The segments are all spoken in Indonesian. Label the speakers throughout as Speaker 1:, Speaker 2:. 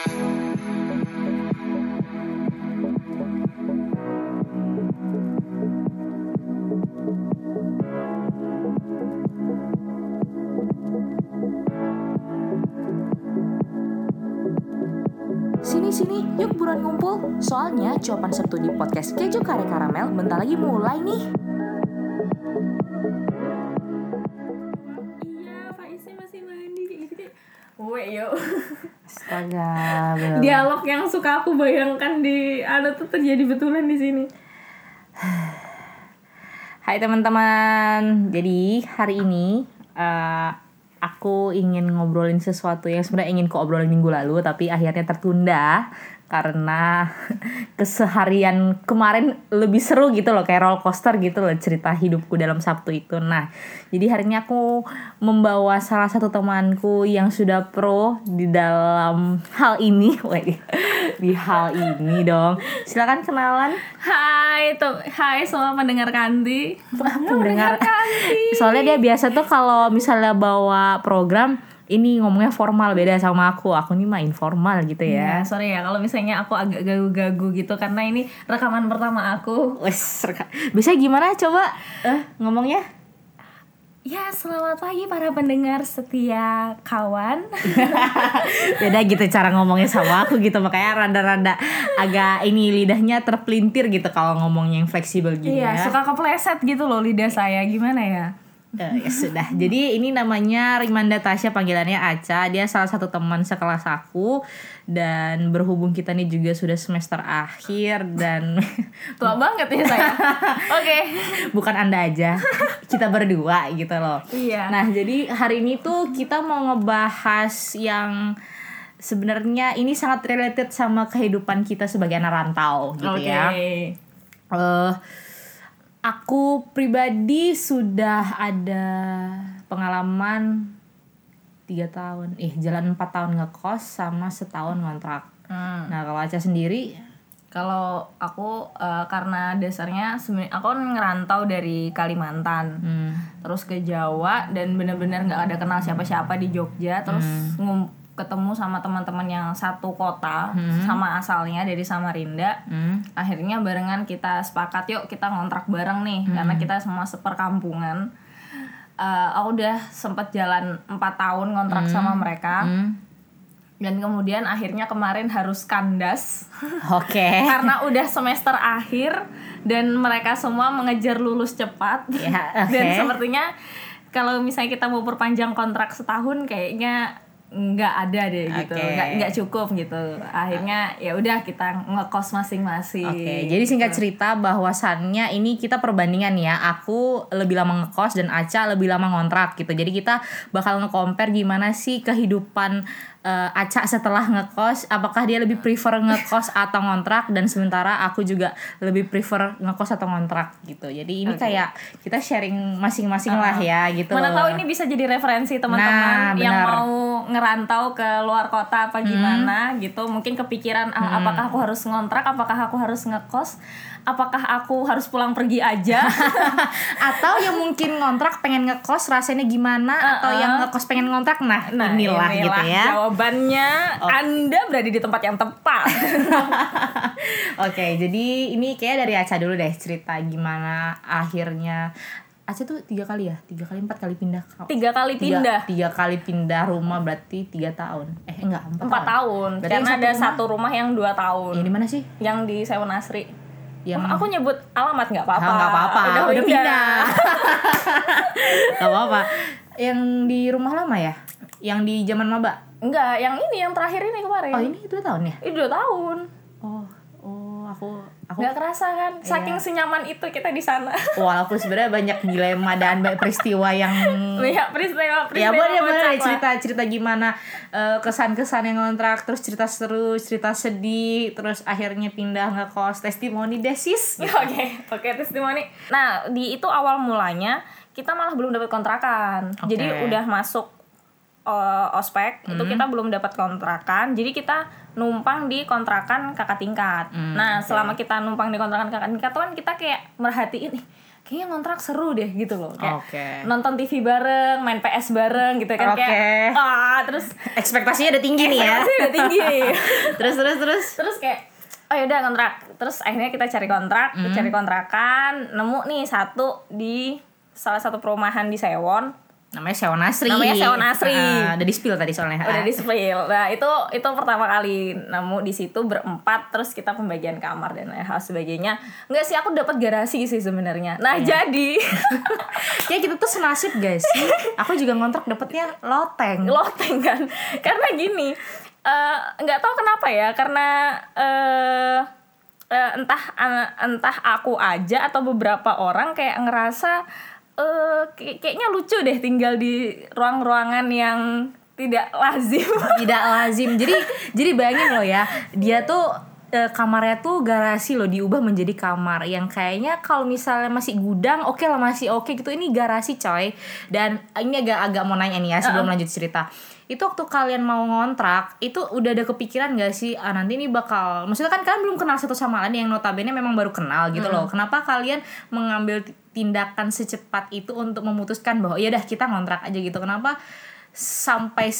Speaker 1: Sini sini, yuk buruan ngumpul. Soalnya jawaban Sabtu di podcast Keju Kare Karamel bentar lagi mulai nih.
Speaker 2: Iya, Faisnya masih mandi kayak gitu kayak Weh yuk
Speaker 1: Astaga.
Speaker 2: Dialog yang suka aku bayangkan di Ada tuh terjadi betulan di sini
Speaker 1: Hai teman-teman. Jadi hari ini eh, aku ingin ngobrolin sesuatu yang sebenarnya ingin ku obrolin minggu lalu tapi akhirnya tertunda karena keseharian kemarin lebih seru gitu loh kayak roller coaster gitu loh cerita hidupku dalam Sabtu itu. Nah, jadi hari ini aku membawa salah satu temanku yang sudah pro di dalam hal ini. Wait, di hal ini dong. Silakan kenalan.
Speaker 2: Hai tuh, hai semua pendengar Kanti
Speaker 1: pendengar soalnya dia biasa tuh kalau misalnya bawa program ini ngomongnya formal beda sama aku aku nih mah informal gitu
Speaker 2: Ya,
Speaker 1: ya
Speaker 2: sorry ya kalau misalnya aku agak gagu-gagu gitu karena ini rekaman pertama aku.
Speaker 1: wes bisa gimana coba eh, ngomongnya
Speaker 2: Ya, selamat pagi para pendengar setia kawan.
Speaker 1: beda gitu cara ngomongnya sama aku gitu makanya rada-rada agak ini lidahnya terpelintir gitu kalau ngomongnya yang fleksibel gini
Speaker 2: Iya,
Speaker 1: ya
Speaker 2: suka kepleset gitu loh lidah saya. Gimana ya?
Speaker 1: Eh, ya sudah. Jadi ini namanya Rimanda Tasya panggilannya Aca. Dia salah satu teman sekelas aku dan berhubung kita nih juga sudah semester akhir dan
Speaker 2: Tua banget ya saya. Oke.
Speaker 1: bukan Anda aja. Kita berdua gitu loh.
Speaker 2: Iya.
Speaker 1: Nah, jadi hari ini tuh kita mau ngebahas yang sebenarnya ini sangat related sama kehidupan kita sebagai anak rantau gitu
Speaker 2: Oke.
Speaker 1: ya. Eh, aku pribadi sudah ada pengalaman tiga tahun, eh jalan empat tahun ngekos sama setahun ngontrak.
Speaker 2: Hmm.
Speaker 1: Nah kalau Aca sendiri,
Speaker 2: Kalau aku eh, karena dasarnya aku kan ngerantau dari Kalimantan,
Speaker 1: hmm,
Speaker 2: terus ke Jawa dan bener-bener nggak ada kenal siapa-siapa di Jogja, terus ngum- ketemu sama teman-teman yang satu kota sama asalnya dari Samarinda.
Speaker 1: hmm,
Speaker 2: Akhirnya barengan kita sepakat yuk kita ngontrak bareng nih karena kita semua seperkampungan. Eh, aku udah sempet jalan empat tahun ngontrak sama mereka
Speaker 1: hmm.
Speaker 2: dan kemudian akhirnya kemarin harus kandas
Speaker 1: oke.
Speaker 2: karena udah semester akhir dan mereka semua mengejar lulus cepat
Speaker 1: Ya, oke.
Speaker 2: dan sepertinya kalau misalnya kita mau perpanjang kontrak setahun kayaknya nggak ada deh gitu. Nggak nggak cukup gitu. Akhirnya ya udah kita ngekos masing-masing.
Speaker 1: Oke, jadi singkat cerita bahwasannya ini kita perbandingan ya. Aku lebih lama ngekos dan Aca lebih lama ngontrak gitu. Jadi kita bakal nge-compare gimana sih kehidupan eh, Aca setelah ngekos. Apakah dia lebih prefer ngekos atau ngontrak dan sementara aku juga lebih prefer ngekos atau ngontrak gitu. Jadi ini
Speaker 2: Oke.
Speaker 1: kayak kita sharing masing-masing lah ya gitu.
Speaker 2: mana tahu ini bisa jadi referensi teman-teman
Speaker 1: Nah,
Speaker 2: yang mau ngerantau ke luar kota apa gimana gitu mungkin kepikiran ah, apakah aku harus ngontrak apakah aku harus ngekos apakah aku harus pulang pergi aja
Speaker 1: atau yang mungkin ngontrak pengen ngekos rasanya gimana atau yang ngekos pengen ngontrak nah,
Speaker 2: Nah,
Speaker 1: inilah, gitu ya.
Speaker 2: Jawabannya Anda berada di tempat yang tepat.
Speaker 1: Oke, jadi ini kayak dari Aca dulu deh cerita gimana akhirnya Aca tuh tiga kali ya, tiga kali empat kali pindah.
Speaker 2: Tiga kali
Speaker 1: Tiga-
Speaker 2: pindah.
Speaker 1: Tiga, kali pindah rumah berarti tiga tahun. Eh enggak empat,
Speaker 2: Empat tahun.
Speaker 1: Berarti yang
Speaker 2: Karena
Speaker 1: satu
Speaker 2: ada
Speaker 1: rumah-
Speaker 2: satu rumah yang dua tahun.
Speaker 1: Yang di mana sih?
Speaker 2: Yang di Seven Asri.
Speaker 1: Yang
Speaker 2: Aku nyebut alamat nggak apa-apa.
Speaker 1: Nggak apa-apa,
Speaker 2: Udah,
Speaker 1: udah pindah. Gak apa-apa. Yang di rumah lama ya? Yang di zaman maba?
Speaker 2: Enggak, yang ini yang terakhir ini kemarin.
Speaker 1: Oh ini dua tahun ya?
Speaker 2: Ini dua tahun.
Speaker 1: Aku aku
Speaker 2: Nggak kerasa kan? Saking senyaman itu kita di sana.
Speaker 1: walaupun sebenarnya banyak dilema dan banyak peristiwa yang
Speaker 2: Lihat peristiwa
Speaker 1: ya
Speaker 2: peristiwa
Speaker 1: boleh boleh
Speaker 2: lah.
Speaker 1: cerita cerita gimana eh, kesan-kesan yang ngontrak terus cerita seru cerita sedih terus akhirnya pindah ngekos testimoni desis
Speaker 2: Oke, oke testimoni. Nah, di itu awal mulanya kita malah belum dapat kontrakan.
Speaker 1: Oke.
Speaker 2: Jadi udah masuk uh, ospek, itu kita belum dapat kontrakan. Jadi kita numpang di kontrakan kakak tingkat.
Speaker 1: Hmm,
Speaker 2: nah,
Speaker 1: oke.
Speaker 2: selama kita numpang di kontrakan kakak tingkat tuh kan kita kayak merhatiin "Ih, kayaknya ngontrak seru deh gitu loh kayak
Speaker 1: Oke.
Speaker 2: nonton TV bareng main PS bareng gitu kan
Speaker 1: Oke.
Speaker 2: kayak ah terus
Speaker 1: Ekspektasinya udah tinggi nih ya.
Speaker 2: udah tinggi
Speaker 1: terus terus terus.
Speaker 2: terus kayak oh yaudah kontrak terus akhirnya kita cari kontrak
Speaker 1: Hmm.
Speaker 2: cari kontrakan nemu nih satu di salah satu perumahan di Sewon
Speaker 1: Namanya Sewon Asri.
Speaker 2: Namanya Sewon Asri.
Speaker 1: Ah, udah di spill tadi soalnya.
Speaker 2: udah di spill nah itu itu pertama kali nemu di situ berempat terus kita pembagian kamar dan lain hal sebagainya enggak sih aku dapat garasi sih sebenarnya nah
Speaker 1: Iya.
Speaker 2: jadi
Speaker 1: ya kita tuh senasib guys. Aku juga ngontrak dapetnya loteng.
Speaker 2: loteng kan karena gini eh, nggak tahu kenapa ya karena eh eh, entah eh, entah aku aja atau beberapa orang kayak ngerasa eh kayak- kayaknya lucu deh tinggal di ruang-ruangan yang tidak lazim.
Speaker 1: Tidak lazim. Jadi jadi bayangin loh ya, dia tuh eh, kamarnya tuh garasi loh diubah menjadi kamar. Yang kayaknya kalau misalnya masih gudang oke lah masih oke gitu. Ini garasi coy. Dan ini agak agak mau nanya nih ya sebelum lanjut cerita. Itu waktu kalian mau ngontrak itu udah ada kepikiran gak sih ah, nanti ini bakal maksudnya kan kalian belum kenal satu sama lain yang notabene memang baru kenal gitu loh. Kenapa kalian mengambil tindakan secepat itu untuk memutuskan bahwa ya udah kita ngontrak aja gitu kenapa sampai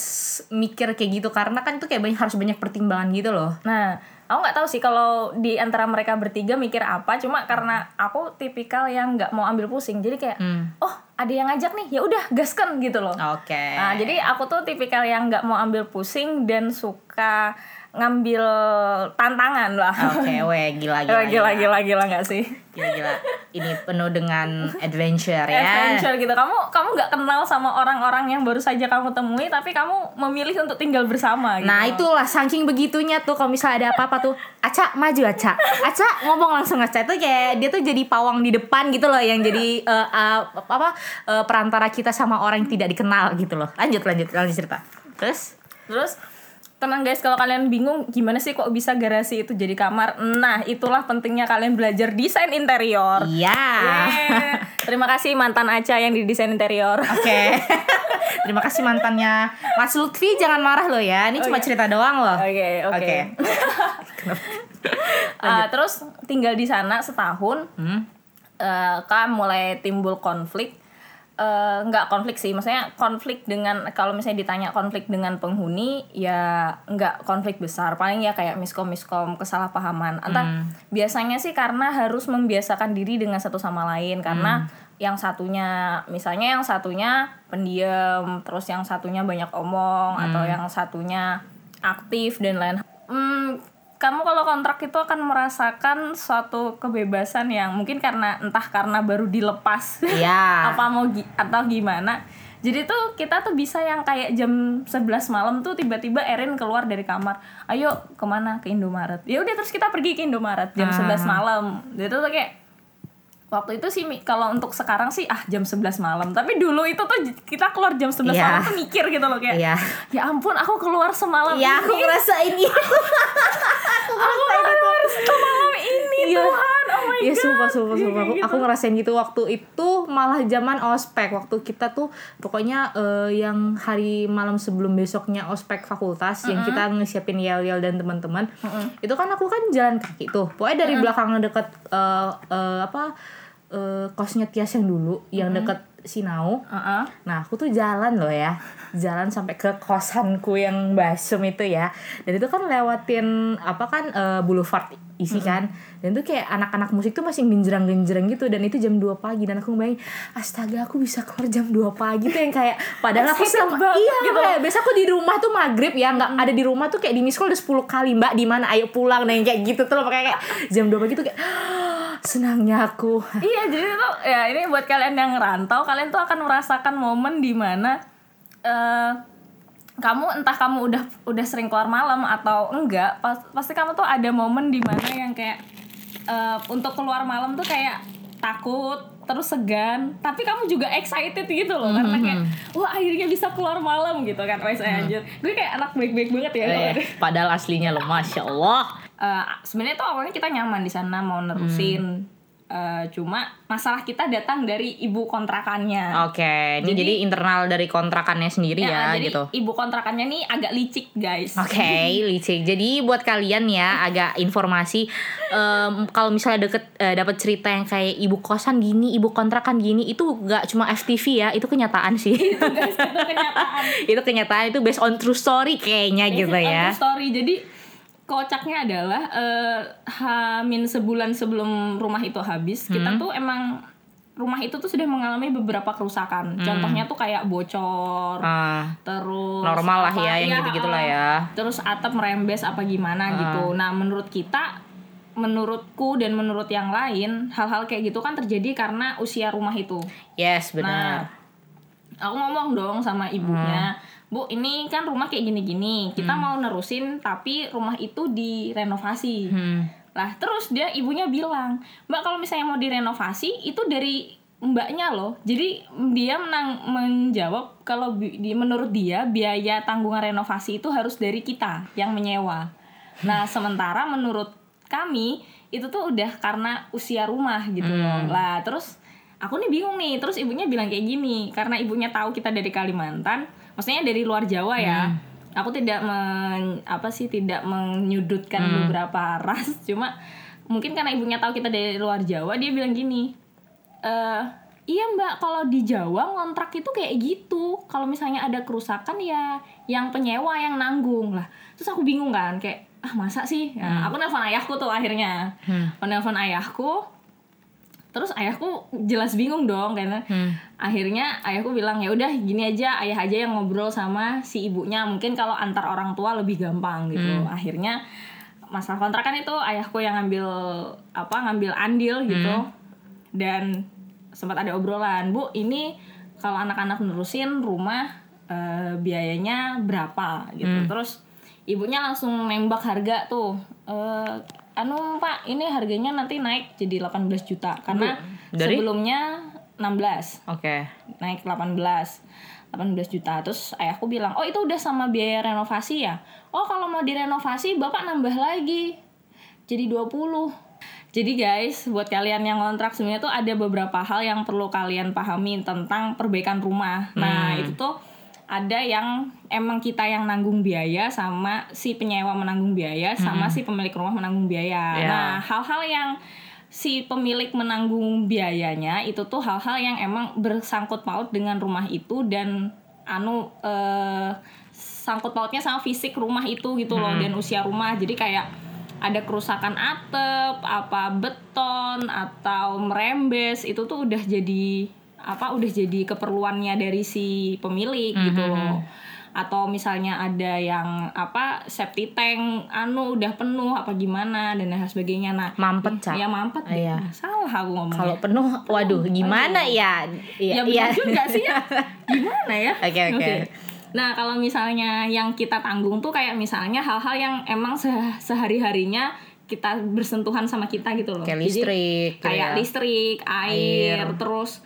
Speaker 1: mikir kayak gitu karena kan itu kayak banyak harus banyak pertimbangan gitu loh
Speaker 2: Nah, aku nggak tahu sih kalau di antara mereka bertiga mikir apa. Cuma karena aku tipikal yang nggak mau ambil pusing. Jadi kayak,
Speaker 1: Hmm.
Speaker 2: oh ada yang ngajak nih, ya udah gaskan gitu loh.
Speaker 1: oke
Speaker 2: Nah, jadi aku tuh tipikal yang nggak mau ambil pusing dan suka ngambil tantangan lah.
Speaker 1: oke weh gila gila
Speaker 2: gila, gila, gila, nggak sih?
Speaker 1: gila gila ini penuh dengan adventure ya
Speaker 2: Adventure gitu. Kamu kamu nggak kenal sama orang-orang yang baru saja kamu temui, tapi kamu memilih untuk tinggal bersama. Gitu.
Speaker 1: Nah itulah saking begitunya tuh kalau misalnya ada apa-apa tuh Aca maju Aca Aca ngomong langsung Aca itu kayak dia tuh jadi pawang di depan gitu loh Yang jadi eh, eh, apa eh, perantara kita sama orang yang tidak dikenal gitu loh Lanjut lanjut lanjut cerita Terus
Speaker 2: Terus tenang guys kalau kalian bingung gimana sih kok bisa garasi itu jadi kamar. Nah, itulah pentingnya kalian belajar desain interior.
Speaker 1: Iya
Speaker 2: Yeay. Terima kasih mantan Aca yang di desain interior.
Speaker 1: Oke Terima kasih mantannya Mas Lutfi jangan marah loh ya Ini cuma cerita doang loh
Speaker 2: Oke, oke. Eh, terus tinggal di sana setahun,
Speaker 1: Hmm?
Speaker 2: eh, kan mulai timbul konflik. Eh, nggak konflik sih, maksudnya konflik dengan kalau misalnya ditanya konflik dengan penghuni ya nggak konflik besar, paling ya kayak miskom miskom kesalahpahaman. Entah biasanya sih karena harus membiasakan diri dengan satu sama lain. Karena yang satunya misalnya yang satunya pendiam, terus yang satunya banyak omong atau yang satunya aktif dan lain. Hmm, kamu kalau kontrak itu akan merasakan suatu kebebasan yang mungkin karena entah karena baru dilepas.
Speaker 1: Iya.
Speaker 2: Apa mau gi- atau gimana. Jadi tuh kita tuh bisa yang kayak jam 11 malam tuh tiba-tiba Erin keluar dari kamar. Ayo ke mana? Ke Indomaret. Ya udah terus kita pergi ke Indomaret jam 11 malam. Jadi tuh kayak waktu itu sih kalau untuk sekarang sih ah jam 11 malam. Tapi dulu itu tuh kita keluar jam 11
Speaker 1: Iya.
Speaker 2: malam tuh mikir gitu loh kayak
Speaker 1: Iya.
Speaker 2: Ya ampun aku keluar semalam
Speaker 1: aku
Speaker 2: ini.
Speaker 1: ngerasain itu
Speaker 2: aku keluar semalam ini
Speaker 1: Iya.
Speaker 2: Tuhan. Oh my
Speaker 1: Iya
Speaker 2: god.
Speaker 1: sumpah sumpah
Speaker 2: Iya,
Speaker 1: sumpah.
Speaker 2: kayak
Speaker 1: aku,
Speaker 2: gitu.
Speaker 1: aku ngerasain gitu. Waktu itu malah zaman ospek. Waktu kita tuh pokoknya eh, yang hari malam sebelum besoknya ospek fakultas yang kita ngesiapin yel yel dan teman-teman itu kan aku kan jalan kaki tuh. Pokoknya dari belakang deket eh, eh, apa eh, kosnya Tias yang dulu yang deket Sinau
Speaker 2: Heeh.
Speaker 1: Nah aku tuh jalan loh ya. Jalan sampai ke kosanku yang basem itu ya. Dan itu kan lewatin apa kan eh, boulevard isi kan. Dan itu kayak anak-anak musik tuh masih genjerang-genjerang gitu. Dan itu jam 2 pagi. Dan aku bayangin Astaga aku bisa keluar jam 2 pagi. Tuh yang kayak Padahal aku
Speaker 2: banget.
Speaker 1: Iya
Speaker 2: gitu.
Speaker 1: kayak Biasa aku di rumah tuh maghrib ya. Nggak ada di rumah tuh kayak di miss call udah 10 kali Mbak di mana? Ayo pulang. Dan kayak gitu tuh loh. Makanya kayak jam 2 pagi tuh kayak Senangnya aku.
Speaker 2: Iya, jadi itu ya ini buat kalian yang ngerantau, kalian tuh akan merasakan momen di mana eh kamu entah kamu udah udah sering keluar malam atau enggak, pas- pasti kamu tuh ada momen di mana yang kayak eh, untuk keluar malam tuh kayak takut terus segan tapi kamu juga excited gitu loh karena kayak wah akhirnya bisa keluar malam gitu kan. Wes anjir. Gue kayak anak baik-baik banget ya
Speaker 1: Eh, Padahal aslinya loh Masya Allah.
Speaker 2: Eh, sebenarnya tuh awalnya kita nyaman di sana mau nerusin Eh, cuma masalah kita datang dari ibu kontrakannya.
Speaker 1: Oke, ini jadi,
Speaker 2: Jadi-
Speaker 1: internal dari kontrakannya sendiri ya,
Speaker 2: jadi
Speaker 1: gitu.
Speaker 2: ibu kontrakannya nih agak licik guys.
Speaker 1: Oke, licik. Jadi buat kalian ya agak informasi em, kalau misalnya deket eh, dapat cerita yang kayak ibu kosan gini, ibu kontrakan gini itu gak cuma FTV ya, itu kenyataan sih.
Speaker 2: guys itu kenyataan.
Speaker 1: itu kenyataan itu based on true story kayaknya gitu
Speaker 2: Based on
Speaker 1: ya.
Speaker 2: true story. Jadi kocaknya adalah eh, hamin sebulan sebelum rumah itu habis,
Speaker 1: Hmm.
Speaker 2: kita tuh emang rumah itu tuh sudah mengalami beberapa kerusakan. Contohnya tuh kayak bocor,
Speaker 1: Hmm. Ah,
Speaker 2: terus
Speaker 1: normal lah
Speaker 2: apa-
Speaker 1: ya yang
Speaker 2: iya,
Speaker 1: gitu-gitu lah
Speaker 2: ah,
Speaker 1: ya.
Speaker 2: Terus atap merembes apa gimana gitu. Nah, menurut kita menurutku dan menurut yang lain, hal-hal kayak gitu kan terjadi karena usia rumah itu.
Speaker 1: Yes,
Speaker 2: Nah,
Speaker 1: benar.
Speaker 2: Aku ngomong dong sama ibunya,
Speaker 1: Hmm.
Speaker 2: Bu, ini kan rumah kayak gini-gini. Kita mau nerusin, tapi rumah itu direnovasi.
Speaker 1: Hmm.
Speaker 2: Lah, terus dia ibunya bilang, Mbak kalau misalnya mau direnovasi, itu dari mbaknya loh. Jadi dia menang menjawab kalau di, menurut dia biaya tanggungan renovasi itu harus dari kita yang menyewa. Nah, sementara menurut kami itu tuh udah karena usia rumah gitu loh. Lah, terus aku nih bingung nih. Terus ibunya bilang kayak gini, karena ibunya tahu kita dari Kalimantan, maksudnya dari luar Jawa ya. Aku tidak men, apa sih tidak menyudutkan beberapa ras, cuma mungkin karena ibunya tahu kita dari luar Jawa, dia bilang gini, eh iya mbak kalau di Jawa ngontrak itu kayak gitu. Kalau misalnya ada kerusakan ya yang penyewa yang nanggung lah. Terus aku bingung kan kayak ah masa sih? Nah, aku nelfon ayahku tuh akhirnya. Aku nelfon ayahku terus ayahku jelas bingung dong karena
Speaker 1: Hmm.
Speaker 2: akhirnya ayahku bilang ya udah gini aja ayah aja yang ngobrol sama si ibunya. Mungkin kalau antar orang tua lebih gampang gitu. Akhirnya masalah kontrakan itu ayahku yang ngambil apa ngambil andil gitu. Dan sempat ada obrolan bu ini kalau anak-anak nerusin rumah eh, biayanya berapa? Gitu. Terus ibunya langsung nembak harga tuh eh, anu pak ini harganya nanti naik jadi 18 juta karena
Speaker 1: dari?
Speaker 2: sebelumnya 16
Speaker 1: Oke.
Speaker 2: naik 18 18 juta. Terus ayahku bilang oh itu udah sama biaya renovasi ya? Oh kalau mau direnovasi bapak nambah lagi. Jadi 20 jadi guys buat kalian yang kontrak sebenarnya tuh ada beberapa hal yang perlu kalian pahami tentang perbaikan rumah. Nah itu tuh ada yang emang kita yang nanggung biaya sama si penyewa menanggung biaya sama si pemilik rumah menanggung biaya.
Speaker 1: Ya.
Speaker 2: nah hal-hal yang si pemilik menanggung biayanya itu tuh hal-hal yang emang bersangkut paut dengan rumah itu dan anu eh, sangkut pautnya sama fisik rumah itu gitu loh dan usia rumah. Jadi kayak ada kerusakan atap apa beton atau merembes itu tuh udah jadi apa udah jadi keperluannya dari si pemilik gitu loh atau misalnya ada yang apa septic tank anu udah penuh apa gimana dan lain sebagainya nah
Speaker 1: Mampet, Cak.
Speaker 2: ya mampet deh.
Speaker 1: Iya.
Speaker 2: salah aku ngomongnya
Speaker 1: Kalau penuh, waduh, gimana ya?
Speaker 2: ya
Speaker 1: Iya,
Speaker 2: benar
Speaker 1: iya.
Speaker 2: juga sih ya gimana ya
Speaker 1: Oke, oke.
Speaker 2: nah kalau misalnya yang kita tanggung tuh kayak misalnya hal-hal yang emang se- sehari-harinya kita bersentuhan sama kita gitu loh
Speaker 1: Kayak
Speaker 2: Jadi,
Speaker 1: listrik,
Speaker 2: kayak
Speaker 1: ya.
Speaker 2: listrik air,
Speaker 1: Air.
Speaker 2: terus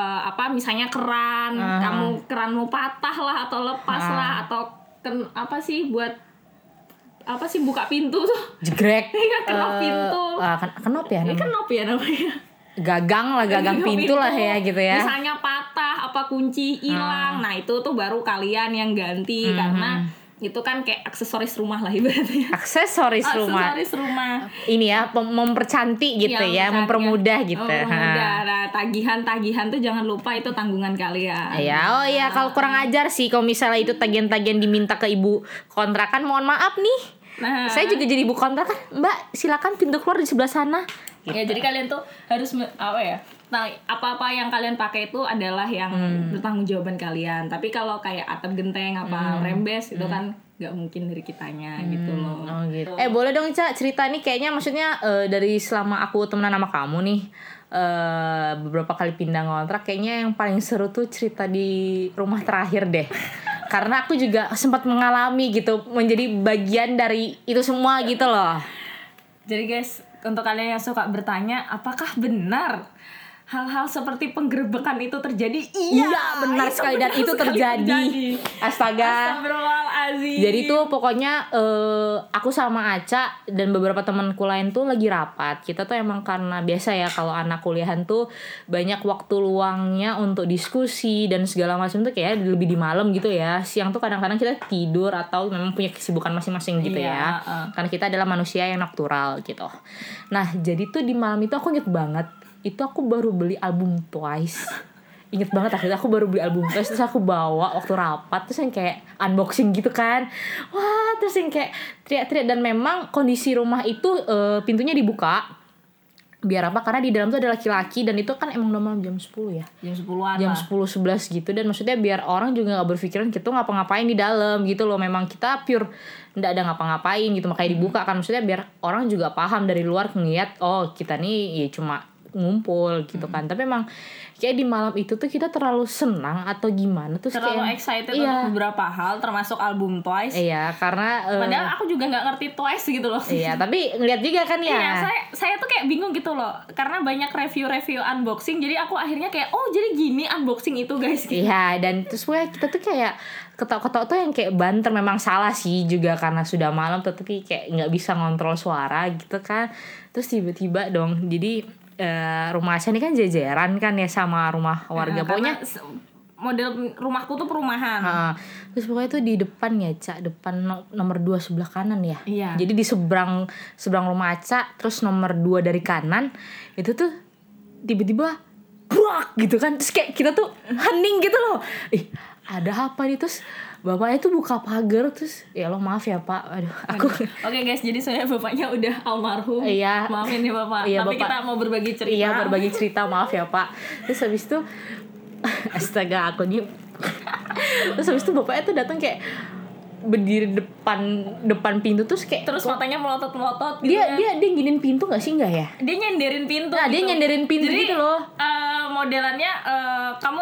Speaker 2: eh, apa misalnya keran kamu keranmu patah lah atau lepas
Speaker 1: Ah.
Speaker 2: lah atau ken, apa sih buat apa sih buka pintu tuh
Speaker 1: Jegrek.
Speaker 2: Iya, kenop
Speaker 1: Eh,
Speaker 2: pintu.
Speaker 1: ah, ken- kenop ya namanya?
Speaker 2: kan kenop ya namanya
Speaker 1: Gagang lah, gagang
Speaker 2: Pintu.
Speaker 1: pintu lah ya gitu ya.
Speaker 2: Misalnya patah apa kunci hilang. Nah, itu tuh baru kalian yang ganti
Speaker 1: Hmm,
Speaker 2: karena itu kan kayak aksesoris rumah lah ibaratnya.
Speaker 1: Aksesoris rumah.
Speaker 2: Aksesoris rumah.
Speaker 1: Ini ya, mempercantik gitu
Speaker 2: Yang
Speaker 1: ya,
Speaker 2: misalnya-
Speaker 1: mempermudah gitu.
Speaker 2: Mempermudah.
Speaker 1: Ha.
Speaker 2: Nah, tagihan-tagihan tuh jangan lupa itu tanggungan kalian.
Speaker 1: Ya, oh ya kalau kurang ajar sih kalau misalnya itu tagihan-tagihan diminta ke ibu kontrakan, mohon maaf nih.
Speaker 2: Nah,
Speaker 1: Saya juga jadi ibu kontrakan, Mbak, silakan pintu keluar di sebelah sana.
Speaker 2: ya jadi kalian tuh harus apa ya? Nah, apa-apa yang kalian pakai itu adalah yang
Speaker 1: Hmm.
Speaker 2: bertanggung jawaban kalian. Tapi kalau kayak atap genteng apa
Speaker 1: Hmm.
Speaker 2: rembes itu kan nggak mungkin dari kitanya gitu loh.
Speaker 1: Oh gitu. Eh boleh dong Ca cerita nih kayaknya maksudnya eh, dari selama aku temenan sama kamu nih eh beberapa kali pindah ngontrak kayaknya yang paling seru tuh cerita di rumah terakhir deh. Karena aku juga sempat mengalami gitu menjadi bagian dari itu semua gitu loh.
Speaker 2: Jadi guys, untuk kalian yang suka bertanya, apakah benar hal-hal seperti penggerbekan itu terjadi
Speaker 1: Iya, benar sekali dan itu
Speaker 2: sekali
Speaker 1: terjadi. Astaga.
Speaker 2: Astagfirullahaladzim
Speaker 1: Jadi tuh pokoknya eh, aku sama Aca dan beberapa temanku lain tuh lagi rapat. Kita tuh emang karena biasa ya kalau anak kuliahan tuh banyak waktu luangnya untuk diskusi dan segala macam tuh kayak lebih di malam gitu ya. Siang tuh kadang-kadang kita tidur atau memang punya kesibukan masing-masing gitu
Speaker 2: Iya,
Speaker 1: ya.
Speaker 2: uh.
Speaker 1: Karena kita adalah manusia yang nocturnal gitu. Nah, jadi tuh di malam itu aku inget banget. Itu aku baru beli album Twice. Inget banget akhirnya aku baru beli album Twice terus aku bawa waktu rapat terus yang kayak unboxing gitu kan. Wah, terus yang kayak teriak-teriak dan memang kondisi rumah itu eh, pintunya dibuka. Biar apa? Karena di dalam tuh ada laki-laki dan itu kan emang malam jam 10 ya
Speaker 2: jam 10-an
Speaker 1: jam
Speaker 2: lah
Speaker 1: 10 11 gitu dan maksudnya biar orang juga nggak berpikiran kita tuh ngapa-ngapain di dalam gitu loh memang kita pure nggak ada ngapa-ngapain gitu makanya dibuka kan maksudnya biar orang juga paham dari luar ngeliat oh kita nih ya cuma ngumpul gitu kan. Tapi emang kayak di malam itu tuh kita terlalu senang atau gimana terus
Speaker 2: terlalu
Speaker 1: kayak
Speaker 2: excited
Speaker 1: iya.
Speaker 2: untuk beberapa hal termasuk album Twice.
Speaker 1: Iya karena eh,
Speaker 2: padahal aku juga nggak ngerti Twice gitu loh.
Speaker 1: Iya tapi ngeliat juga kan ya.
Speaker 2: Iya, saya saya tuh kayak bingung gitu loh, karena banyak review-review unboxing, jadi aku akhirnya kayak oh jadi gini unboxing itu guys. Gitu.
Speaker 1: Iya dan terus gue kita tuh kayak ketok-ketok tuh yang kayak banter memang salah sih juga karena sudah malam tetapi kayak nggak bisa ngontrol suara gitu kan. Terus tiba-tiba dong jadi eh, rumah Aca ini kan jajaran kan ya sama rumah warga pokoknya
Speaker 2: model rumahku tuh perumahan.
Speaker 1: Heeh. terus pokoknya tuh di depan ya Cak depan no- nomor dua sebelah kanan ya
Speaker 2: Iya.
Speaker 1: jadi di seberang seberang rumah Aca terus nomor dua dari kanan itu tuh tiba-tiba buak gitu kan terus kayak kita tuh hening gitu loh ih ada apa nih terus bapaknya tuh buka pagar terus ya Allah maaf ya pak aduh aku
Speaker 2: Oke guys, jadi sebenarnya bapaknya udah almarhum.
Speaker 1: Iya.
Speaker 2: Maafin ya bapak.
Speaker 1: Iya,
Speaker 2: Tapi
Speaker 1: Bapak.
Speaker 2: kita mau berbagi cerita.
Speaker 1: iya berbagi cerita maaf ya pak terus habis itu astaga aku nih terus habis itu bapaknya tuh datang kayak berdiri depan depan pintu terus kayak
Speaker 2: Terus matanya melotot-melotot gitu
Speaker 1: dia
Speaker 2: ya.
Speaker 1: dia dia giniin pintu gak sih enggak ya
Speaker 2: dia nyenderin pintu
Speaker 1: Nah, dia nyenderin pintu
Speaker 2: Jadi,
Speaker 1: gitu loh.
Speaker 2: eh, modelannya eh, kamu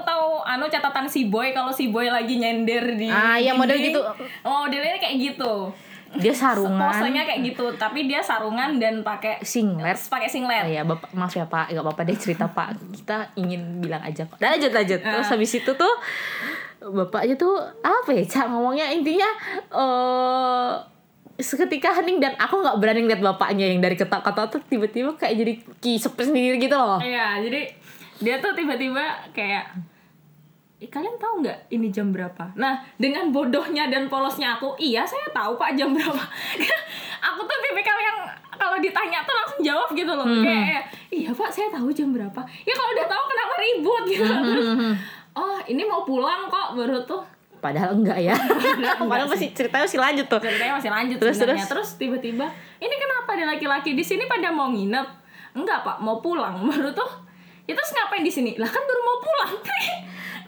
Speaker 2: anu catatan si boy kalau si boy lagi nyender di
Speaker 1: Ah, iya, model gitu.
Speaker 2: Oh, modelnya kayak gitu.
Speaker 1: dia sarungan.
Speaker 2: Posenya kayak gitu, tapi dia sarungan dan pakai
Speaker 1: singlet.
Speaker 2: pakai
Speaker 1: Oh
Speaker 2: singlet.
Speaker 1: ya bapak maaf ya pak. Nggak apa-apa deh cerita pak. Kita ingin bilang aja kok dan lanjut. Lanjut terus
Speaker 2: Ah.
Speaker 1: habis itu tuh bapaknya tuh apa ya cak ngomongnya? Intinya eh seketika hening dan aku nggak berani ngeliat bapaknya yang dari ketak-ketak tuh tiba-tiba kayak jadi kisep sendiri gitu loh.
Speaker 2: Iya, jadi dia tuh tiba-tiba kayak "Ih, kalian tahu nggak ini jam berapa? Nah, dengan bodohnya dan polosnya aku, iya saya tahu pak jam berapa. aku tuh tipikal yang kalau ditanya tuh langsung jawab gitu loh. Kayak, iya pak saya tahu jam berapa. Ya kalau udah tahu kenapa ribut gitu. Terus, oh ini mau pulang kok baru tuh.
Speaker 1: padahal enggak ya padahal masih ceritanya masih lanjut tuh
Speaker 2: Ceritanya masih lanjut
Speaker 1: Terus,
Speaker 2: sebenarnya.
Speaker 1: terus?
Speaker 2: Terus tiba-tiba, ini kenapa ada laki-laki di sini pada mau nginep? Enggak pak, mau pulang. Baru tuh, ya terus ngapain di sini? Lah kan baru mau pulang.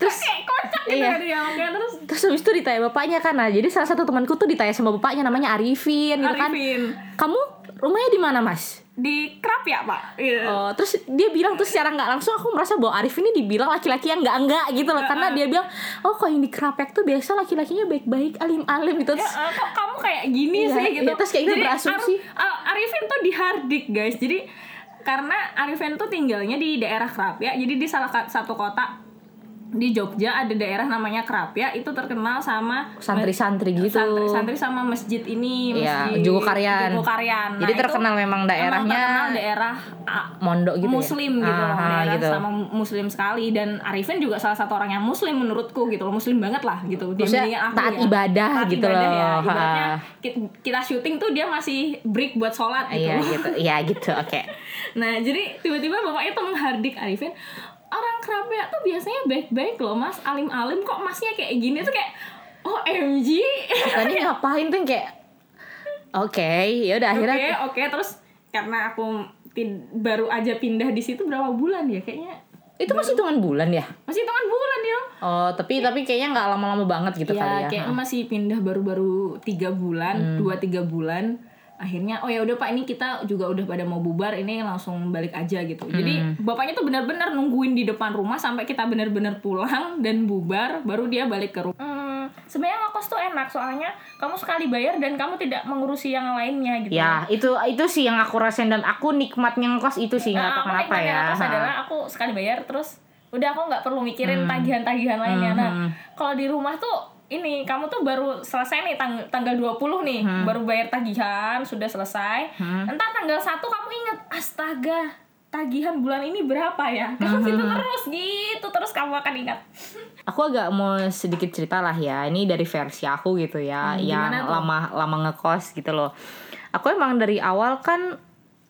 Speaker 2: Terus kayak kocak gitu
Speaker 1: Iya.
Speaker 2: kan terus.
Speaker 1: terus habis itu ditanya bapaknya kan nah jadi salah satu temanku tuh ditanya sama bapaknya namanya Arifin gitu kan
Speaker 2: Arifin
Speaker 1: kamu rumahnya di mana mas
Speaker 2: di kerap ya pak? Iya.
Speaker 1: Oh, terus dia bilang tuh secara nggak langsung aku merasa bahwa Arif ini dibilang laki-laki yang nggak enggak gitu loh karena dia bilang oh kok yang di kerapek tuh biasa laki-lakinya baik-baik alim-alim gitu
Speaker 2: Ya,
Speaker 1: terus
Speaker 2: eh, kok kamu kayak gini
Speaker 1: Iya,
Speaker 2: sih gitu.
Speaker 1: iya, terus kayak gitu berasumsi.
Speaker 2: Ar- Ar- Arifin tuh di Hardik guys. Jadi karena Arifin tuh tinggalnya di daerah Kerapia. Jadi di salah satu kota di Jogja ada daerah namanya Kerapia itu terkenal sama
Speaker 1: santri-santri gitu
Speaker 2: santri, santri sama masjid ini
Speaker 1: Iya,
Speaker 2: masjid
Speaker 1: Jogokarian.
Speaker 2: Jogokarian. Nah,
Speaker 1: Jadi terkenal memang
Speaker 2: emang
Speaker 1: daerahnya
Speaker 2: terkenal daerah ah,
Speaker 1: mondok gitu
Speaker 2: muslim
Speaker 1: ya?
Speaker 2: gitu loh
Speaker 1: Aha,
Speaker 2: daerah
Speaker 1: gitu.
Speaker 2: sama muslim sekali dan Arifin juga salah satu orang yang muslim menurutku gitu loh muslim banget lah gitu dia
Speaker 1: Maksudnya
Speaker 2: aku
Speaker 1: taat
Speaker 2: ya.
Speaker 1: ibadah
Speaker 2: Taat
Speaker 1: gitu
Speaker 2: ibadah
Speaker 1: loh.
Speaker 2: ya. Ibaratnya
Speaker 1: Ha.
Speaker 2: kita, syuting tuh dia masih break buat sholat gitu
Speaker 1: iya gitu iya gitu oke
Speaker 2: nah jadi tiba-tiba bapaknya tuh menghardik Arifin orang kerapia tuh biasanya baik-baik loh mas. Alim-alim kok masnya kayak gini tuh kayak oh MG
Speaker 1: tadi ngapain tuh kayak oke ya udah
Speaker 2: Oke,
Speaker 1: akhirnya
Speaker 2: oke, terus karena aku baru aja pindah di situ berapa bulan ya kayaknya?
Speaker 1: Itu masih hitungan bulan ya?
Speaker 2: Masih hitungan bulan ya.
Speaker 1: Oh tapi tapi kayaknya nggak lama-lama banget gitu
Speaker 2: ya,
Speaker 1: kali ya.
Speaker 2: kayaknya masih pindah baru-baru tiga bulan
Speaker 1: Hmm.
Speaker 2: dua tiga bulan akhirnya oh ya udah pak ini kita juga udah pada mau bubar ini langsung balik aja gitu jadi
Speaker 1: Hmm.
Speaker 2: bapaknya tuh benar-benar nungguin di depan rumah sampai kita benar-benar pulang dan bubar baru dia balik ke rumah Hmm, sebenarnya ngekos tuh enak soalnya kamu sekali bayar dan kamu tidak mengurusi yang lainnya gitu
Speaker 1: Ya, itu itu sih yang aku rasain dan aku nikmatnya ngekos itu sih nggak
Speaker 2: Nah,
Speaker 1: tahu
Speaker 2: aku
Speaker 1: kenapa ya.
Speaker 2: ngekos adalah aku sekali bayar terus udah aku nggak perlu mikirin tagihan-tagihan lainnya. Nah,
Speaker 1: Hmm.
Speaker 2: kalau di rumah tuh ini kamu tuh baru selesai nih tang tanggal 20 nih,
Speaker 1: Hmm.
Speaker 2: baru bayar tagihan, sudah selesai. Entar tanggal 1 kamu inget, astaga, tagihan bulan ini berapa ya?
Speaker 1: Hmm.
Speaker 2: Terus itu terus gitu, terus kamu akan ingat.
Speaker 1: Aku agak mau sedikit cerita lah ya. Ini dari versi aku gitu ya, yang
Speaker 2: gimana tuh?
Speaker 1: lama lama ngekos gitu loh. Aku emang dari awal kan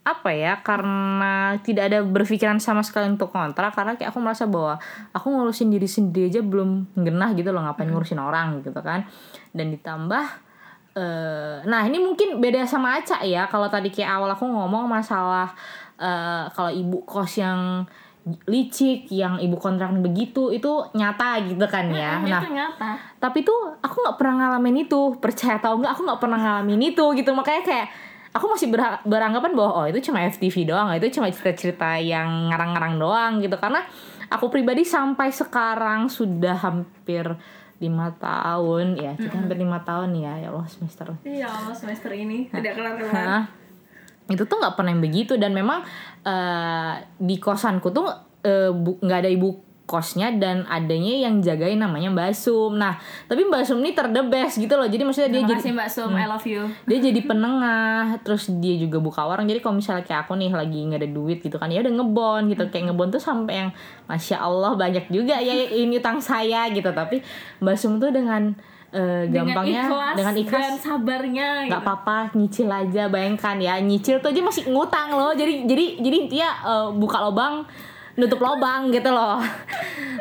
Speaker 1: apa ya karena tidak ada berpikiran sama sekali untuk kontrak karena kayak aku merasa bahwa aku ngurusin diri sendiri aja belum genah gitu loh ngapain ngurusin orang gitu kan. Dan ditambah eh nah ini mungkin beda sama Aca ya kalau tadi kayak awal aku ngomong masalah eh kalau ibu kos yang licik yang ibu kontrakan begitu itu nyata gitu kan ya. Nah
Speaker 2: itu nyata.
Speaker 1: tapi tuh aku nggak pernah ngalamin itu percaya atau enggak aku nggak pernah ngalamin itu gitu. Makanya kayak aku masih berha- beranggapan bahwa oh itu cuma FTV doang itu cuma cerita-cerita yang ngarang-ngarang doang gitu. Karena aku pribadi sampai sekarang sudah hampir lima tahun. Ya kita hampir lima tahun ya ya Allah semester.
Speaker 2: Iya, Allah semester ini. Tidak kelar-kelar.
Speaker 1: Hah? itu tuh nggak pernah yang begitu. Dan memang eh, di kosanku tuh eh, bu- nggak ada ibu kosnya dan adanya yang jagain namanya Mbak Sum. Nah, tapi Mbak Sum ini terdebes gitu loh. Jadi maksudnya dia
Speaker 2: Terima
Speaker 1: jadi
Speaker 2: kasih Mbak Sum, I love you.
Speaker 1: dia jadi penengah terus dia juga buka warung jadi kalau misalnya kayak aku nih lagi nggak ada duit gitu kan ya udah ngebon gitu kayak ngebon tuh sampai yang masya Allah banyak juga ya ini utang saya gitu tapi Mbak Sum tuh dengan eh, gampangnya dengan ikhlas
Speaker 2: dan sabarnya
Speaker 1: nggak
Speaker 2: gitu.
Speaker 1: apa-apa nyicil aja bayangkan ya nyicil tuh aja masih ngutang loh jadi jadi jadi intinya eh, buka lubang nutup lubang gitu loh.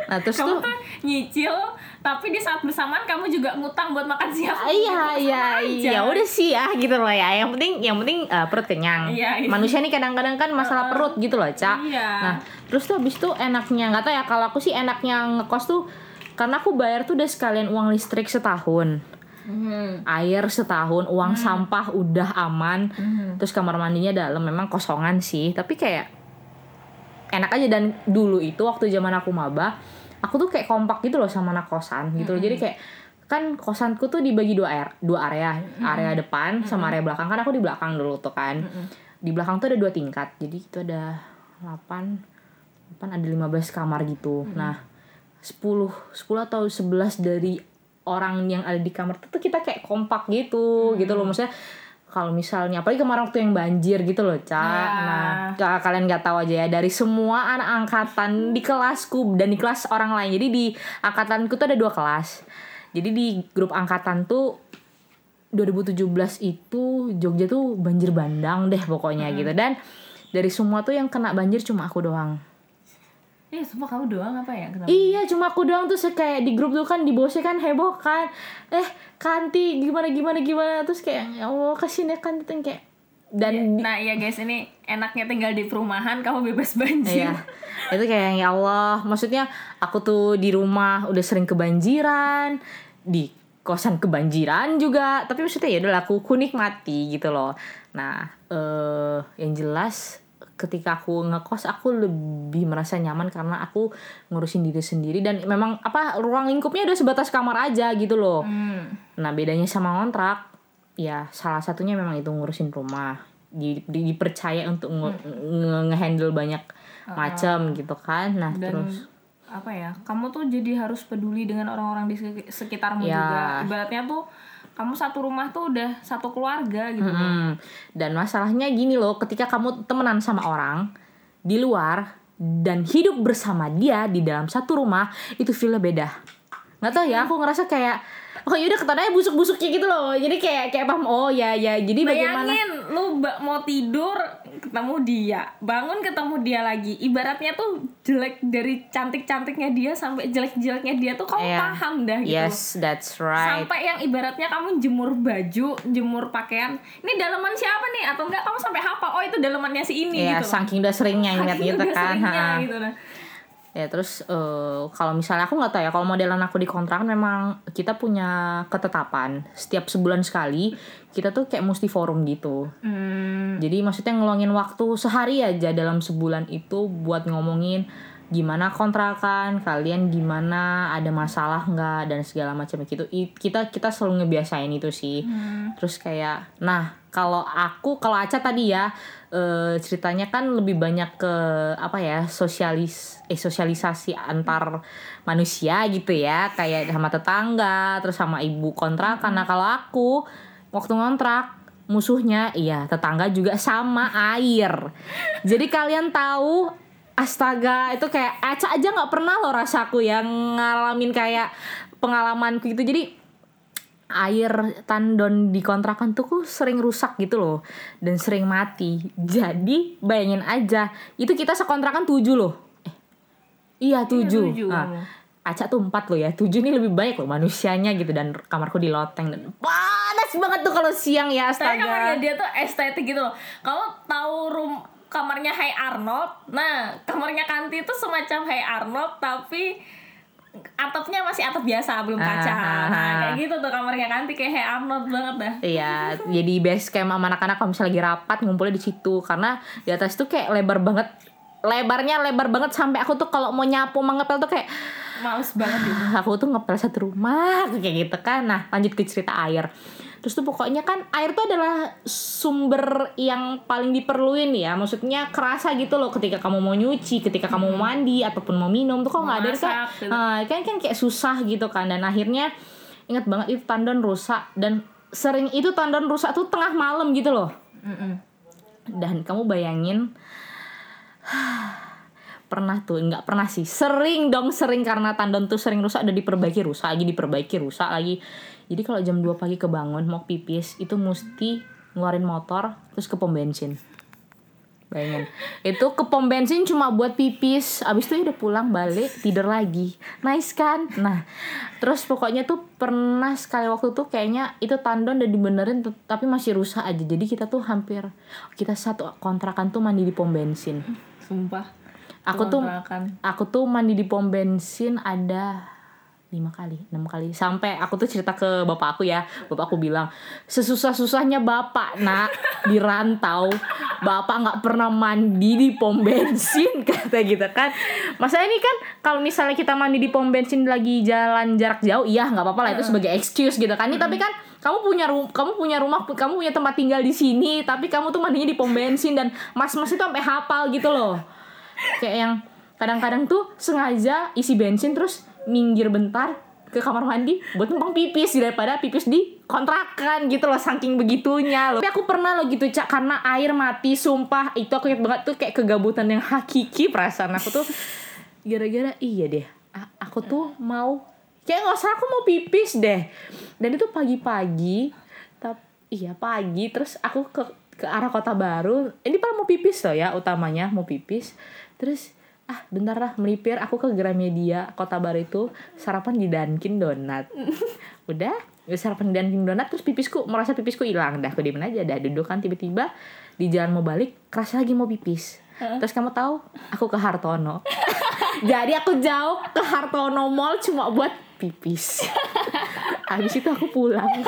Speaker 1: Nah terus
Speaker 2: kamu
Speaker 1: tuh
Speaker 2: tuh nyicil tapi di saat bersamaan kamu juga ngutang buat makan siang.
Speaker 1: Ah, iya iya iya udah sih ya gitu loh ya. Yang penting yang penting eh, perut kenyang.
Speaker 2: Iya, iya.
Speaker 1: manusia nih kadang-kadang kan masalah perut gitu loh cak
Speaker 2: Iya.
Speaker 1: nah terus tuh abis tuh enaknya nggak tahu ya kalau aku sih enaknya ngekos tuh karena aku bayar tuh udah sekalian uang listrik setahun.
Speaker 2: Hmm.
Speaker 1: air setahun uang sampah udah aman. Terus kamar mandinya dalam memang kosongan sih. Tapi kayak enak aja. Dan dulu itu waktu zaman aku maba aku tuh kayak kompak gitu loh sama anak kosan gitu. Loh jadi kayak kan kosanku tuh dibagi dua area dua area. Area depan sama area belakang. Kan aku di belakang dulu tuh kan. Di belakang tuh ada dua tingkat. Jadi itu ada 8 8 ada 15 kamar gitu. Nah 10 10 atau 11 dari orang yang ada di kamar itu tuh kita kayak kompak gitu gitu loh. Maksudnya kalau misalnya apalagi kemarin waktu yang banjir gitu loh cak
Speaker 2: Ya.
Speaker 1: nah ka- kalian nggak tahu aja ya dari semua anak angkatan di kelasku dan di kelas orang lain jadi di angkatanku tuh ada dua kelas. Jadi di grup angkatan tuh 2017 itu Jogja tuh banjir bandang deh pokoknya gitu. Dan dari semua tuh yang kena banjir cuma aku doang
Speaker 2: Iya, sumpah kamu doang apa ya? Kenapa?
Speaker 1: Iya cuma aku doang. Tuh kayak di grup tuh kan di bosnya kan heboh kan. Eh kanti gimana gimana gimana? Terus kayak ya Allah ke sini kan itu yang kayak Dan di-
Speaker 2: Nah, iya guys, ini enaknya tinggal di perumahan, kamu bebas banjir.
Speaker 1: Iya. Itu kayak ya Allah. Maksudnya aku tuh di rumah udah sering kebanjiran Di kosan kebanjiran juga. Tapi maksudnya ya udah aku, aku nikmati gitu loh. Nah eh yang jelas ketika aku ngekos aku lebih merasa nyaman karena aku ngurusin diri sendiri dan memang apa ruang lingkupnya udah sebatas kamar aja gitu loh
Speaker 2: Hmm.
Speaker 1: Nah bedanya sama kontrak ya salah satunya memang itu ngurusin rumah di, di- dipercaya untuk nge- nge- nge-handle banyak macam gitu kan nah
Speaker 2: Dan
Speaker 1: terus
Speaker 2: apa ya? Kamu tuh jadi harus peduli dengan orang-orang di sek- sekitarmu
Speaker 1: Ya.
Speaker 2: juga. Ibaratnya tuh kamu satu rumah tuh udah satu keluarga gitu.
Speaker 1: Mm, dan masalahnya gini loh ketika kamu temenan sama orang di luar dan hidup bersama dia di dalam satu rumah itu feelnya beda nggak tahu ya aku ngerasa kayak oh yaudah ketananya busuk-busuknya gitu loh jadi kayak kayak paham oh ya ya jadi bagaimana
Speaker 2: Bayangin lu ba- mau tidur ketemu dia, bangun ketemu dia lagi. Ibaratnya tuh jelek dari cantik-cantiknya dia sampai jelek-jeleknya dia tuh kamu
Speaker 1: Iya.
Speaker 2: paham dah gitu.
Speaker 1: yes that's right
Speaker 2: Sampai yang ibaratnya kamu jemur baju, jemur pakaian. Ini daleman siapa nih? Atau enggak kamu sampai hafal, oh itu dalemannya si ini
Speaker 1: ya
Speaker 2: gitu.
Speaker 1: saking udah seringnya ingat gitu
Speaker 2: udah
Speaker 1: kan
Speaker 2: seringnya gitu nah.
Speaker 1: Ya terus eh, kalau misalnya aku nggak tahu ya kalau modelan aku di kontrakan memang kita punya ketetapan. Setiap sebulan sekali kita tuh kayak mesti forum gitu.
Speaker 2: Hmm,
Speaker 1: jadi maksudnya ngeluangin waktu sehari aja dalam sebulan itu buat ngomongin gimana kontrakan kalian gimana ada masalah nggak dan segala macam gitu. Kita kita selalu ngebiasain itu sih. Terus kayak nah kalau aku kalau Aca tadi ya eh, ceritanya kan lebih banyak ke apa ya sosialis eh sosialisasi antar manusia gitu ya. Kayak sama tetangga terus sama ibu kontrakan. Nah kalau aku waktu ngontrak musuhnya iya tetangga juga sama air. Jadi kalian tahu astaga itu kayak Aca aja nggak pernah loh rasaku yang ngalamin kayak pengalamanku gitu. Jadi air tandon di kontrakan tuh kok sering rusak gitu loh dan sering mati. Jadi bayangin aja itu kita sekontrakan tujuh loh. Eh, iya tujuh,
Speaker 2: tujuh.
Speaker 1: Nah, Aca tuh empat loh ya. Tujuh ini lebih baik loh manusianya gitu dan kamarku di loteng dan panas banget tuh kalau siang ya
Speaker 2: Tapi kamarnya
Speaker 1: astaga
Speaker 2: dia tuh estetik gitu loh. Kamu tahu room kamarnya Hai Arnold? Nah, kamarnya Kanti itu semacam Hai Arnold tapi atapnya masih atap biasa belum kaca.
Speaker 1: Ah.
Speaker 2: Nah, kayak gitu tuh kamarnya Kanti kayak Hai Arnold banget dah.
Speaker 1: Iya, jadi base camp sama anak-anak kalau misalnya lagi rapat ngumpulnya di situ karena di atas tuh kayak lebar banget. Lebarnya lebar banget sampai aku tuh kalau mau nyapu mau ngepel tuh kayak
Speaker 2: Males banget gitu.
Speaker 1: "Ah, aku tuh ngepel satu rumah kayak gitu kan. Nah, lanjut ke cerita air. Terus tuh pokoknya kan air tuh adalah sumber yang paling diperluin ya. Maksudnya kerasa gitu loh ketika kamu mau nyuci, ketika kamu mau mandi ataupun mau minum. Tuh kok nggak ada kan. Nah, kan kan kayak susah gitu kan. Dan akhirnya ingat banget itu tandon rusak. Dan sering itu tandon rusak tuh tengah malam gitu loh. Dan kamu bayangin pernah tuh nggak pernah sih. Sering dong sering karena tandon tuh sering rusak udah diperbaiki rusak lagi diperbaiki rusak lagi jadi kalau jam 2 pagi kebangun mau pipis itu mesti ngeluarin motor terus ke pom bensin. Bayangin. Itu ke pom bensin cuma buat pipis. Abis itu ya udah pulang balik Tidur lagi. Nice kan? Nah Terus pokoknya tuh Pernah sekali waktu tuh Kayaknya itu tandon udah dibenerin Tapi masih rusak aja. Jadi kita tuh hampir Kita satu kontrakan tuh mandi di pom bensin.
Speaker 2: Sumpah.
Speaker 1: Aku tuh
Speaker 2: Kontrakan.
Speaker 1: Aku tuh mandi di pom bensin ada lima kali, enam kali. Sampai aku tuh cerita ke bapak aku ya, bapak aku bilang sesusah susahnya bapak nak. Di rantau, bapak nggak pernah mandi di pom bensin kata gitu kan, masa ini kan kalau misalnya kita mandi di pom bensin lagi jalan jarak jauh, iya nggak apa-apa lah. Itu sebagai excuse gitu kan, Ini tapi kan kamu punya rum kamu punya rumah kamu punya tempat tinggal di sini tapi kamu tuh mandinya di pom bensin dan mas-mas itu sampai hafal gitu loh. Kayak yang kadang-kadang tuh sengaja isi bensin terus minggir bentar ke kamar mandi buat numpang pipis daripada pipis di kontrakan gitu loh saking begitunya loh. Tapi aku pernah loh gitu cak karena air mati sumpah. Itu aku ingat banget tuh kayak kegabutan yang hakiki perasaan aku tuh. Gara-gara iya deh aku tuh mau kayak nggak usah aku mau pipis deh. Dan itu pagi-pagi tapi iya pagi. Terus aku ke ke arah kota baru ini paling mau pipis loh ya utamanya mau pipis. Terus ah bentar lah melipir. Aku ke Gramedia kota baru itu. Sarapan di Dunkin Donat udah ya sarapan di Dunkin Donat terus pipisku merasa pipisku hilang. Dah aku diemin aja. Dah duduk kan tiba-tiba di jalan mau balik kerasa lagi mau pipis. Terus kamu tahu aku ke Hartono. Jadi aku jauh ke Hartono Mall cuma buat pipis. Habis itu aku pulang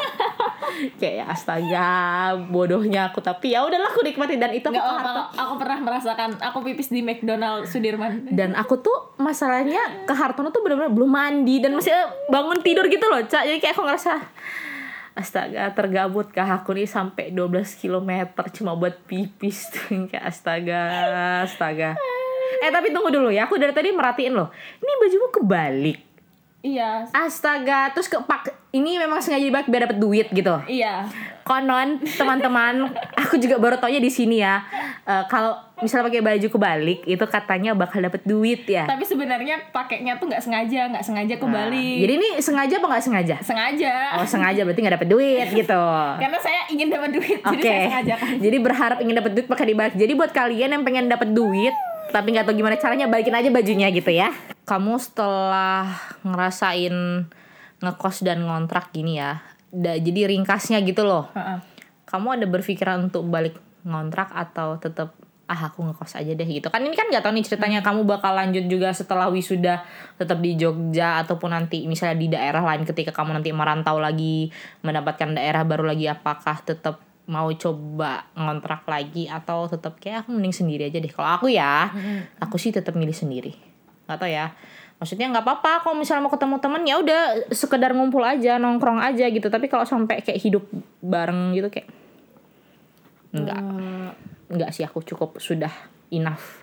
Speaker 1: kayak astaga bodohnya aku. Tapi ya udahlah aku nikmati dan itu aku
Speaker 2: Nggak
Speaker 1: Hartono
Speaker 2: aku pernah merasakan aku pipis di McDonald Sudirman.
Speaker 1: dan aku tuh masalahnya ke Hartono tuh benar-benar belum mandi. Dan masih bangun tidur gitu loh cak. Jadi kayak aku ngerasa astaga tergabut kah aku nih sampai 12 km cuma buat pipis. Tuh kayak astaga astaga. Eh tapi tunggu dulu ya. Aku dari tadi merhatiin loh. Ini bajumu kebalik
Speaker 2: Iya,
Speaker 1: astaga terus kepak ini memang sengaja dibalik biar dapet duit gitu
Speaker 2: iya.
Speaker 1: konon teman-teman aku juga baru taunya di sini ya Eh, kalau misalnya pakai baju kebalik itu katanya bakal dapet duit ya
Speaker 2: Tapi sebenarnya pakainya tuh nggak sengaja, nggak sengaja kebalik.
Speaker 1: Jadi ini sengaja apa nggak sengaja?
Speaker 2: sengaja.
Speaker 1: Oh sengaja berarti nggak dapet duit gitu.
Speaker 2: Karena saya ingin dapat duit,
Speaker 1: Oke.
Speaker 2: jadi saya sengaja kan.
Speaker 1: Jadi berharap ingin dapet duit pakai dibalik. Jadi buat kalian yang pengen dapet duit tapi nggak tahu gimana caranya balikin aja bajunya gitu ya. Kamu setelah ngerasain ngekos dan ngontrak gini ya. da- jadi ringkasnya gitu loh.
Speaker 2: Heeh.
Speaker 1: Kamu ada berpikiran untuk balik ngontrak atau tetap ah aku ngekos aja deh gitu kan ini kan nggak tahu nih ceritanya kamu bakal lanjut juga setelah wisuda tetap di Jogja ataupun nanti misalnya di daerah lain ketika kamu nanti merantau lagi mendapatkan daerah baru lagi apakah tetap mau coba ngontrak lagi atau tetap kayak aku mending sendiri aja deh kalau aku ya aku sih tetap milih sendiri nggak tahu ya. Maksudnya nggak apa-apa kalau misalnya mau ketemu temen ya udah sekedar ngumpul aja nongkrong aja gitu. Tapi kalau sampai kayak hidup bareng gitu kayak nggak.
Speaker 2: Eh,
Speaker 1: nggak sih aku cukup sudah enough.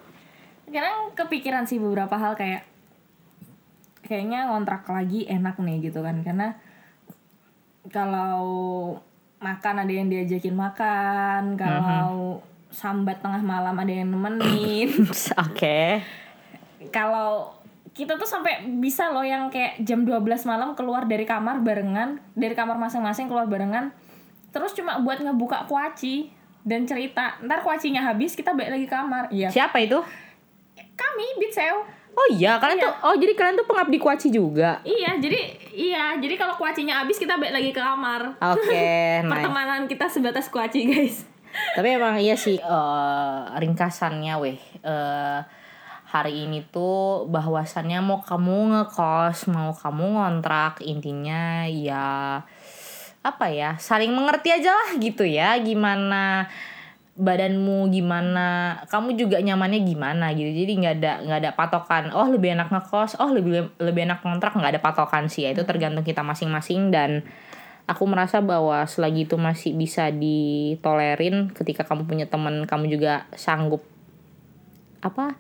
Speaker 2: Kadang kepikiran sih beberapa hal kayak kayaknya kontrak lagi enak nih gitu kan. Karena kalau makan ada yang diajakin makan kalau sambat tengah malam ada yang nemenin.
Speaker 1: Oke
Speaker 2: kalau kita tuh sampai bisa loh yang kayak jam 12 malam keluar dari kamar barengan dari kamar masing-masing keluar barengan terus cuma buat ngebuka kuaci dan cerita ntar kuacinya habis kita balik lagi kamar iya
Speaker 1: siapa itu
Speaker 2: kami Bitseo
Speaker 1: oh iya kalian
Speaker 2: Iya.
Speaker 1: tuh oh jadi kalian tuh pengabdi kuaci juga
Speaker 2: Iya, jadi iya, jadi kalau kuacinya habis kita balik lagi ke kamar.
Speaker 1: oke nice.
Speaker 2: Pertemanan kita sebatas kuaci, guys.
Speaker 1: Tapi emang iya sih eh, ringkasannya weh eh, hari ini tuh bahwasannya mau kamu ngekos mau kamu ngontrak intinya ya apa ya saling mengerti aja lah gitu ya gimana badanmu gimana kamu juga nyamannya gimana gitu. Jadi nggak ada nggak ada patokan oh lebih enak ngekos oh lebih lebih enak ngontrak nggak ada patokan sih ya itu tergantung kita masing-masing dan aku merasa bahwa selagi itu masih bisa ditolerin ketika kamu punya teman kamu juga sanggup apa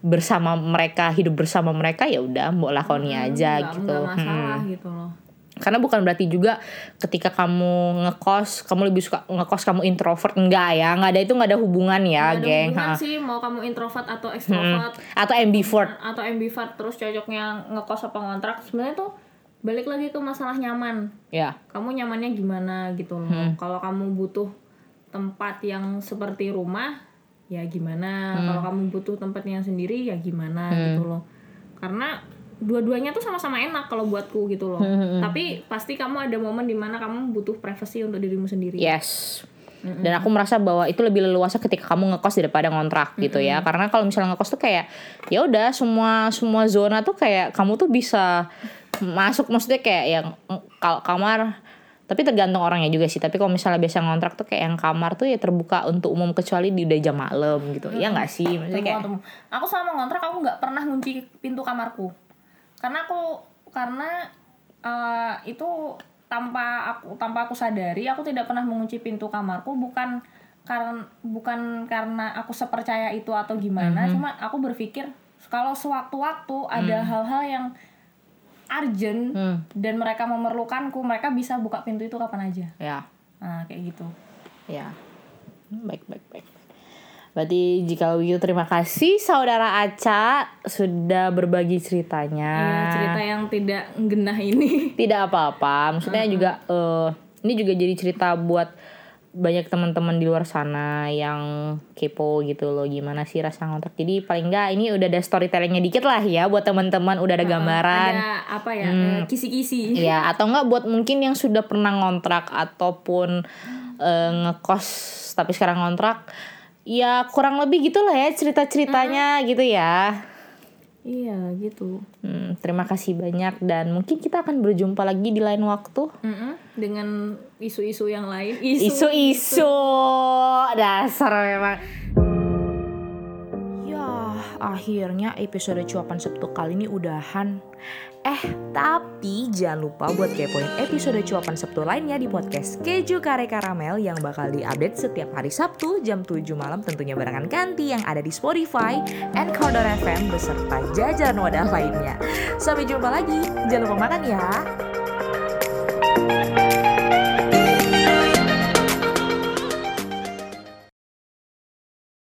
Speaker 1: bersama mereka hidup bersama mereka ya udah mau lakoni aja
Speaker 2: Nggak-
Speaker 1: gitu
Speaker 2: nggak
Speaker 1: Hmm.
Speaker 2: masalah gitu loh.
Speaker 1: karena bukan berarti juga ketika kamu ngekos kamu lebih suka ngekos kamu introvert enggak ya nggak ada itu nggak ada hubungan ya
Speaker 2: Nggak ada
Speaker 1: geng
Speaker 2: hubungan
Speaker 1: Ha.
Speaker 2: sih mau kamu introvert atau extrovert
Speaker 1: atau ambivert
Speaker 2: atau ambivert terus cocoknya ngekos apa ngontrak sebenarnya tuh balik lagi ke masalah nyaman.
Speaker 1: ya
Speaker 2: Kamu nyamannya gimana gitu loh.
Speaker 1: Hmm.
Speaker 2: Kalau kamu butuh tempat yang seperti rumah ya gimana.
Speaker 1: Hmm.
Speaker 2: Kalau kamu butuh tempat yang sendiri ya gimana gitu loh. Karena dua-duanya tuh sama-sama enak kalau buatku gitu loh.
Speaker 1: Hmm,
Speaker 2: Tapi pasti kamu ada momen di mana kamu butuh privacy untuk dirimu sendiri.
Speaker 1: Yes. Dan aku merasa bahwa itu lebih leluasa ketika kamu ngekos daripada ngontrak gitu ya. Karena kalau misalnya ngekos tuh kayak ya udah semua semua zona tuh kayak kamu tuh bisa masuk maksudnya kayak yang kalau kamar tapi tergantung orangnya juga sih. Tapi kalau misalnya biasa ngontrak tuh kayak yang kamar tuh ya terbuka untuk umum kecuali di udah jam malam gitu. Iya nggak sih? Maksudnya kayak
Speaker 2: Temu. Aku selama ngontrak aku nggak pernah kunci pintu kamarku. Karena aku karena eh, itu tanpa aku tanpa aku sadari aku tidak pernah mengunci pintu kamarku bukan karena bukan karena aku sepercaya itu atau gimana, cuma aku berpikir kalau sewaktu-waktu ada hal-hal yang urgent
Speaker 1: Hmm.
Speaker 2: dan mereka memerlukanku, mereka bisa buka pintu itu kapan aja.
Speaker 1: ya
Speaker 2: Nah, kayak gitu.
Speaker 1: Ya, baik baik baik. Berarti jika begitu terima kasih saudara Aca sudah berbagi ceritanya.
Speaker 2: Iya, cerita yang tidak genah ini.
Speaker 1: Tidak apa-apa, maksudnya juga eh ini juga jadi cerita buat banyak teman-teman di luar sana yang kepo gitu loh gimana sih rasa ngontrak. Jadi paling enggak ini udah ada storytellingnya dikit lah ya buat teman-teman udah ada gambaran.
Speaker 2: Ada apa ya? eh, Kisi-kisi.
Speaker 1: Ya, atau enggak buat mungkin yang sudah pernah ngontrak ataupun eh, ngekos tapi sekarang ngontrak. Ya, kurang lebih gitulah ya cerita-ceritanya gitu ya.
Speaker 2: Iya, gitu.
Speaker 1: Hmm, terima kasih banyak dan mungkin kita akan berjumpa lagi di lain waktu.
Speaker 2: Mm-mm, Dengan isu-isu yang lain.
Speaker 1: Isu-isu dasar memang. Ya, akhirnya episode cuapan Sabtu kali ini udahan. Eh, tapi jangan lupa buat kepoin episode cuapan Sabtu lainnya di podcast Keju Kare Karamel yang bakal diupdate setiap hari Sabtu jam 7 malam tentunya barengan ganti yang ada di Spotify, Anchor FM beserta jajaran wadah lainnya. Sampai jumpa lagi, jangan lupa makan ya.